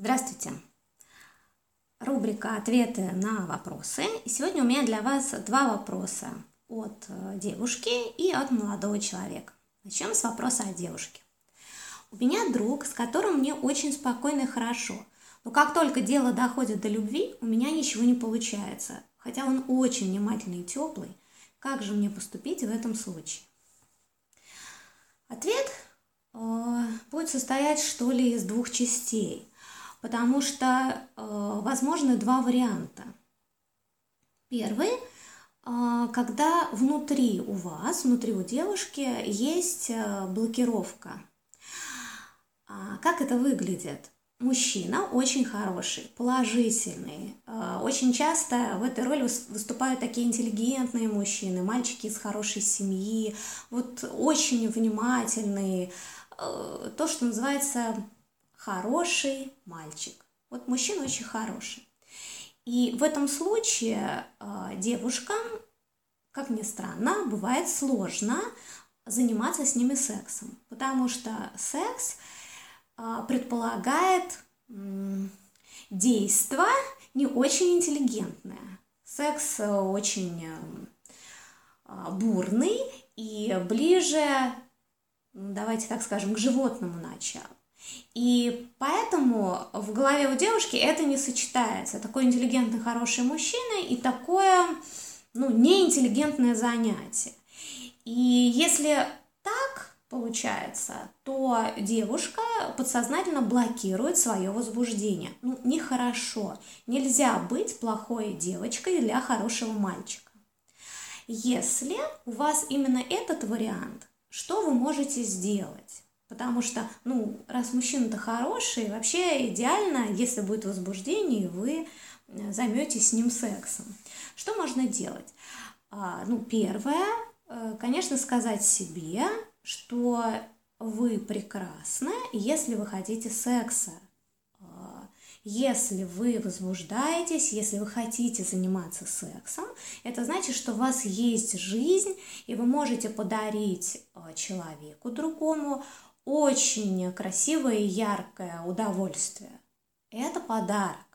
Здравствуйте! Рубрика «Ответы на вопросы». И сегодня у меня для вас два вопроса от э, девушки и от молодого человека. Начнем с вопроса о девушке. У меня друг, с которым мне очень спокойно и хорошо. Но как только дело доходит до любви, у меня ничего не получается. Хотя он очень внимательный и теплый. Как же мне поступить в этом случае? Ответ э, будет состоять, что ли, из двух частей потому что э, возможны два варианта. Первый, э, когда внутри у вас, внутри у девушки есть э, блокировка. А как это выглядит? Мужчина очень хороший, положительный. Очень часто в этой роли выступают такие интеллигентные мужчины, мальчики из хорошей семьи, вот очень внимательные. То, что называется хороший мальчик. Вот мужчина очень хороший. И в этом случае э, девушкам, как ни странно, бывает сложно заниматься с ними сексом, потому что секс э, предполагает э, действо не очень интеллигентное. Секс э, очень э, бурный и ближе, давайте так скажем, к животному началу. И поэтому в голове у девушки это не сочетается. Такой интеллигентный, хороший мужчина и такое, ну, неинтеллигентное занятие. И если так получается, то девушка подсознательно блокирует свое возбуждение. Ну, нехорошо. Нельзя быть плохой девочкой для хорошего мальчика. Если у вас именно этот вариант, что вы можете сделать? Потому что, ну, раз мужчина-то хороший, вообще идеально, если будет возбуждение, вы э, займетесь с ним сексом. Что можно делать? А, ну, первое, э, конечно, сказать себе, что вы прекрасны, если вы хотите секса. А, если вы возбуждаетесь, если вы хотите заниматься сексом, это значит, что у вас есть жизнь, и вы можете подарить э, человеку другому очень красивое и яркое удовольствие. Это подарок.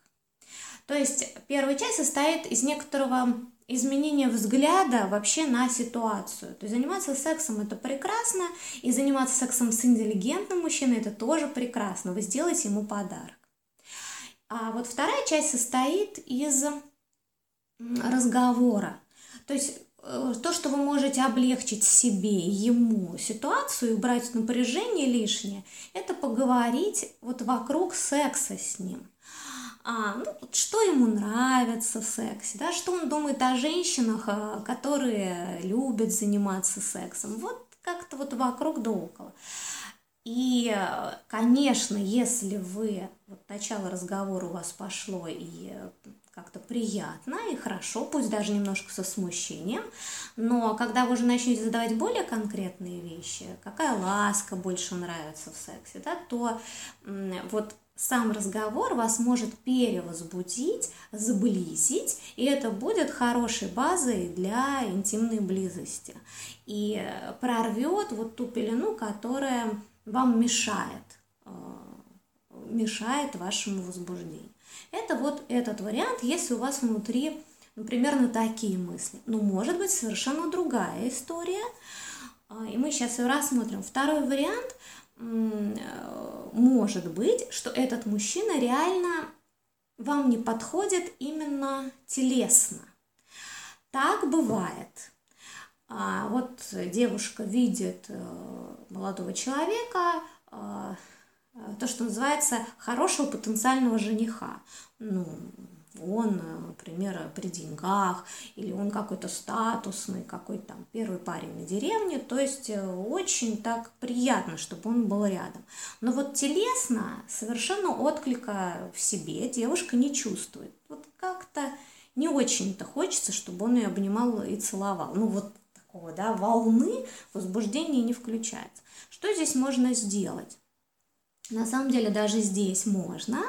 То есть первая часть состоит из некоторого изменения взгляда вообще на ситуацию. То есть заниматься сексом это прекрасно, и заниматься сексом с интеллигентным мужчиной это тоже прекрасно. Вы сделаете ему подарок. А вот вторая часть состоит из разговора. То есть то, что вы можете облегчить себе, ему ситуацию убрать напряжение лишнее, это поговорить вот вокруг секса с ним. А, ну, что ему нравится в сексе, да, что он думает о женщинах, э, которые любят заниматься сексом. Вот как-то вот вокруг да около. И, конечно, если вы, вот начало разговора у вас пошло, и как-то приятно и хорошо, пусть даже немножко со смущением, но когда вы уже начнете задавать более конкретные вещи, какая ласка больше нравится в сексе, да, то вот сам разговор вас может перевозбудить, сблизить, и это будет хорошей базой для интимной близости. И прорвет вот ту пелену, которая вам мешает, э, мешает вашему возбуждению. Это вот этот вариант, если у вас внутри ну, примерно такие мысли. Но может быть совершенно другая история. А, и мы сейчас ее рассмотрим. Второй вариант э, может быть, что этот мужчина реально вам не подходит именно телесно. Так бывает. А вот девушка видит э, молодого человека, а, то, что называется хорошего потенциального жениха. Ну, он, например, при деньгах, или он какой-то статусный, какой-то там первый парень на деревне, то есть э, очень так приятно, чтобы он был рядом. Но вот телесно совершенно отклика в себе девушка не чувствует. Вот как-то не очень-то хочется, чтобы он ее обнимал и целовал. Ну вот такого, да, волны возбуждения не включается. Что здесь можно сделать? На самом деле даже здесь можно.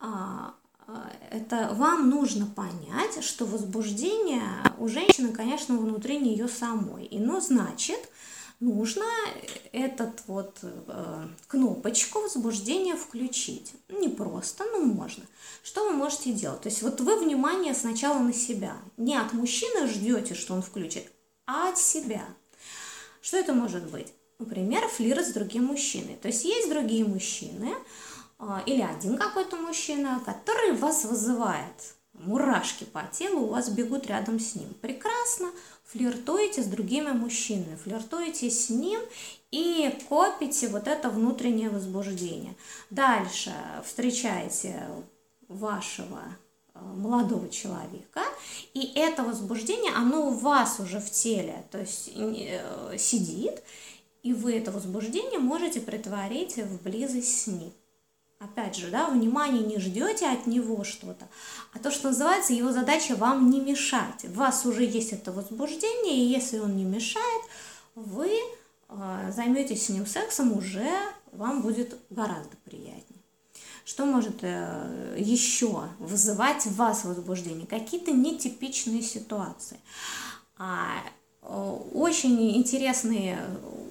А, а, это вам нужно понять, что возбуждение у женщины, конечно, внутри нее самой. И ну, значит, нужно этот вот э, кнопочку возбуждения включить. Не просто, но можно. Что вы можете делать? То есть вот вы внимание сначала на себя. Не от мужчины ждете, что он включит, а от себя. Что это может быть? Например, флирт с другим мужчиной. То есть есть другие мужчины, э, или один какой-то мужчина, который вас вызывает мурашки по телу у вас бегут рядом с ним. Прекрасно, флиртуете с другими мужчинами, флиртуете с ним и копите вот это внутреннее возбуждение. Дальше встречаете вашего э, молодого человека, и это возбуждение, оно у вас уже в теле, то есть э, сидит, и вы это возбуждение можете притворить в близость с ним. Опять же, да, внимание не ждете от него что-то, а то, что называется, его задача вам не мешать. У вас уже есть это возбуждение, и если он не мешает, вы э, займетесь с ним сексом, уже вам будет гораздо приятнее. Что может э, еще вызывать в вас возбуждение? Какие-то нетипичные ситуации. А, очень интересный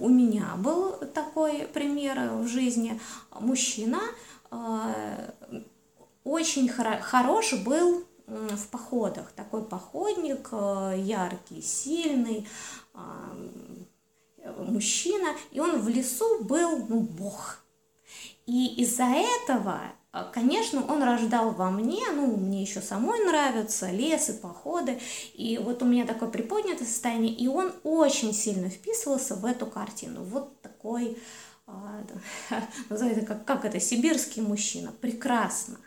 у меня был такой пример в жизни. Мужчина, Э, очень хорош был в походах. Такой походник, э, яркий, сильный мужчина, и он в лесу был, ну, бог. И из-за этого, э, конечно, он рождал во мне, ну, мне еще самой нравятся лес и походы, и вот у меня такое приподнятое состояние, и он очень сильно вписывался в эту картину. Вот такой а, называется как, как это, сибирский мужчина, прекрасно.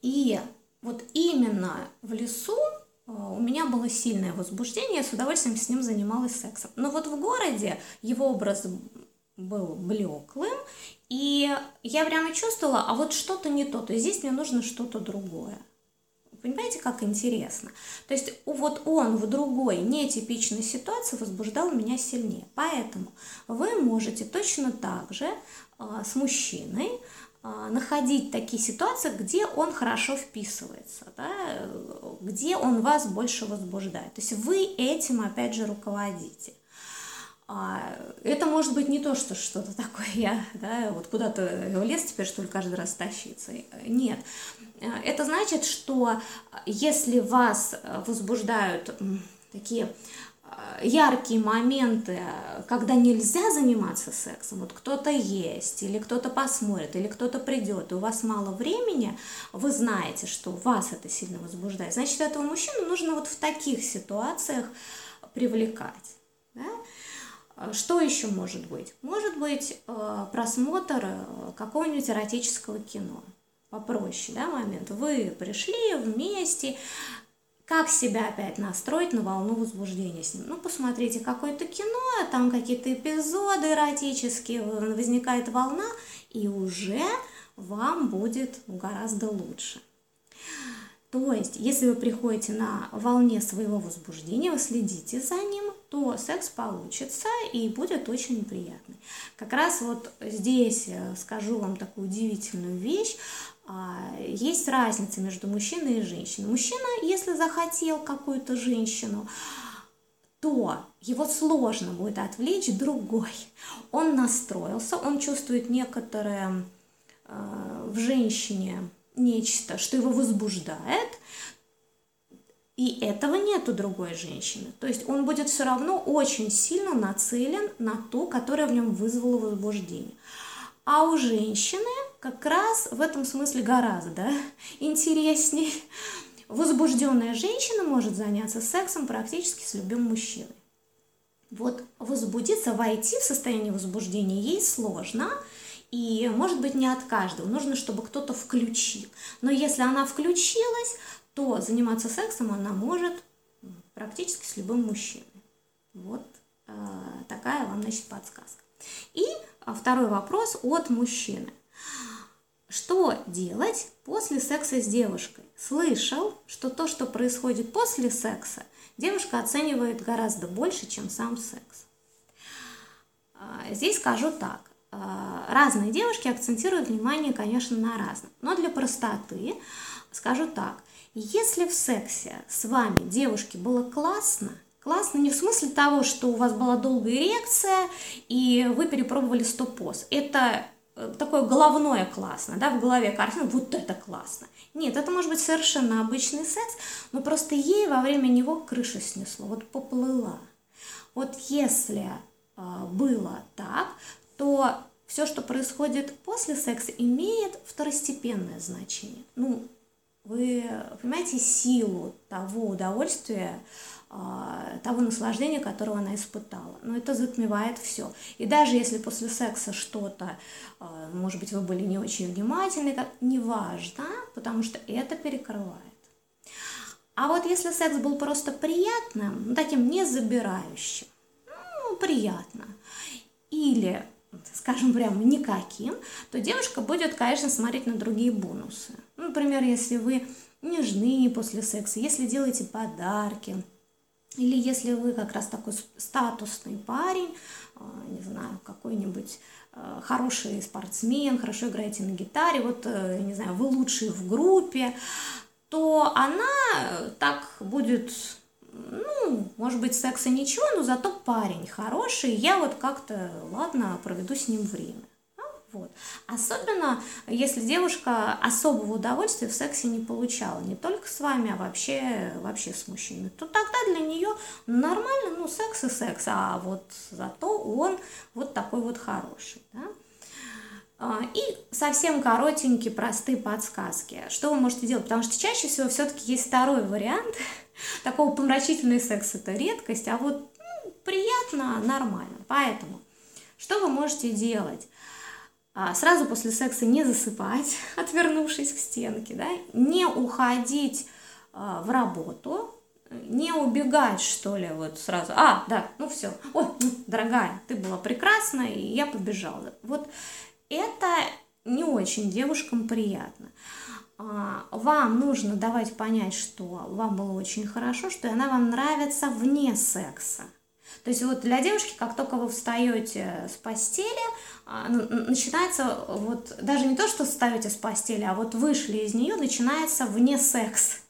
И вот именно в лесу а, у меня было сильное возбуждение, я с удовольствием с ним занималась сексом. Но вот в городе его образ был блеклым, и я прямо чувствовала, а вот что-то не то, то есть здесь мне нужно что-то другое. Понимаете, как интересно? То есть вот он в другой нетипичной ситуации возбуждал меня сильнее. Поэтому вы можете точно так же а, с мужчиной а, находить такие ситуации, где он хорошо вписывается, да, где он вас больше возбуждает. То есть вы этим, опять же, руководите. А, это может быть не то, что что-то такое, я да, вот куда-то в лес теперь, что ли, каждый раз тащиться. Нет. Это значит, что если вас возбуждают такие яркие моменты, когда нельзя заниматься сексом, вот кто-то есть, или кто-то посмотрит, или кто-то придет, и у вас мало времени, вы знаете, что вас это сильно возбуждает, значит, этого мужчину нужно вот в таких ситуациях привлекать. А что еще может быть? Может быть э, просмотр э, какого-нибудь эротического кино. Попроще, да, момент. Вы пришли вместе, как себя опять настроить на волну возбуждения с ним? Ну, посмотрите какое-то кино, там какие-то эпизоды эротические, возникает волна, и уже вам будет гораздо лучше. То есть, если вы приходите на волне своего возбуждения, вы следите за ним, то секс получится и будет очень приятный. Как раз вот здесь э, скажу вам такую удивительную вещь. А, есть разница между мужчиной и женщиной. Мужчина, если захотел какую-то женщину, то его сложно будет отвлечь другой. Он настроился, он чувствует некоторое э, в женщине нечто, что его возбуждает, и этого нет у другой женщины. То есть он будет все равно очень сильно нацелен на ту, которая в нем вызвала возбуждение. А у женщины как раз в этом смысле гораздо интереснее. Возбужденная женщина может заняться сексом практически с любым мужчиной. Вот возбудиться, войти в состояние возбуждения ей сложно, и, может быть, не от каждого. Нужно, чтобы кто-то включил. Но если она включилась, то заниматься сексом она может практически с любым мужчиной. Вот э, такая вам, значит, подсказка. И а, второй вопрос от мужчины. Что делать после секса с девушкой? Слышал, что то, что происходит после секса, девушка оценивает гораздо больше, чем сам секс. А, здесь скажу так. А, разные девушки акцентируют внимание, конечно, на разном. Но для простоты скажу так. Если в сексе с вами девушке было классно, Классно не в смысле того, что у вас была долгая эрекция, и вы перепробовали 100 поз. Это э, такое головное классно, да, в голове картина, вот это классно. Нет, это может быть совершенно обычный секс, но просто ей во время него крыша снесло, вот поплыла. Вот если э, было так, то все, что происходит после секса, имеет второстепенное значение. Ну, вы понимаете силу того удовольствия, а, того наслаждения, которого она испытала. Но это затмевает все. И даже если после секса что-то, а, может быть, вы были не очень внимательны, как неважно, потому что это перекрывает. А вот если секс был просто приятным, ну, таким незабирающим, ну, приятно, или, скажем прямо, никаким, то девушка будет, конечно, смотреть на другие бонусы. Например, если вы нежны после секса, если делаете подарки – или если вы как раз такой статусный парень, а, не знаю, какой-нибудь а, хороший спортсмен, хорошо играете на гитаре, вот, э, не знаю, вы лучший в группе, то она так будет, ну, может быть, секса ничего, но зато парень хороший, я вот как-то, ладно, проведу с ним время. Вот. Особенно, если девушка особого удовольствия в сексе не получала, не только с вами, а вообще, вообще с мужчиной, то тогда для нее нормально, ну, секс и секс, а вот зато он вот такой вот хороший. Да? А, и совсем коротенькие, простые подсказки. Что вы можете делать? Потому что чаще всего все-таки есть второй вариант. Такого помрачительный секс – это редкость, а вот ну, приятно, нормально. Поэтому что вы можете делать? А, сразу после секса не засыпать, отвернувшись к стенке, да, не уходить а, в работу, не убегать, что ли, вот сразу, а, да, ну все, ой, ну, дорогая, ты была прекрасна, и я побежала. Вот это не очень девушкам приятно. А, вам нужно давать понять, что вам было очень хорошо, что она вам нравится вне секса. То есть вот для девушки, как только вы встаете с постели, а, начинается вот даже не то, что встаете с постели, а вот вышли из нее, начинается вне секс.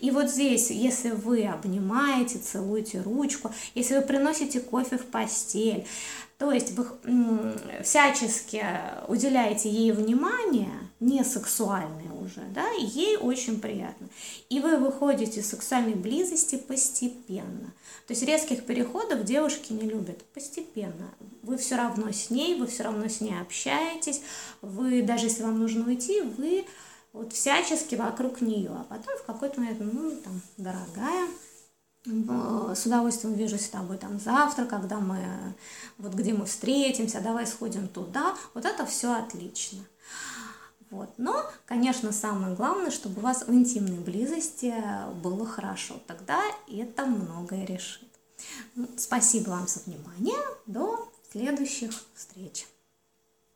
И вот здесь, если вы обнимаете, целуете ручку, если вы приносите кофе в постель, то есть вы всячески уделяете ей внимание, не сексуальное уже, да, ей очень приятно. И вы выходите из сексуальной близости постепенно. То есть резких переходов девушки не любят. Постепенно. Вы все равно с ней, вы все равно с ней общаетесь, вы, даже если вам нужно уйти, вы вот всячески вокруг нее, а потом в какой-то момент, ну, там, дорогая, с удовольствием вижусь с тобой там завтра, когда мы, вот где мы встретимся, давай сходим туда, вот это все отлично. Вот. Но, конечно, самое главное, чтобы у вас в интимной близости было хорошо. Тогда это многое решит. Спасибо вам за внимание. До следующих встреч.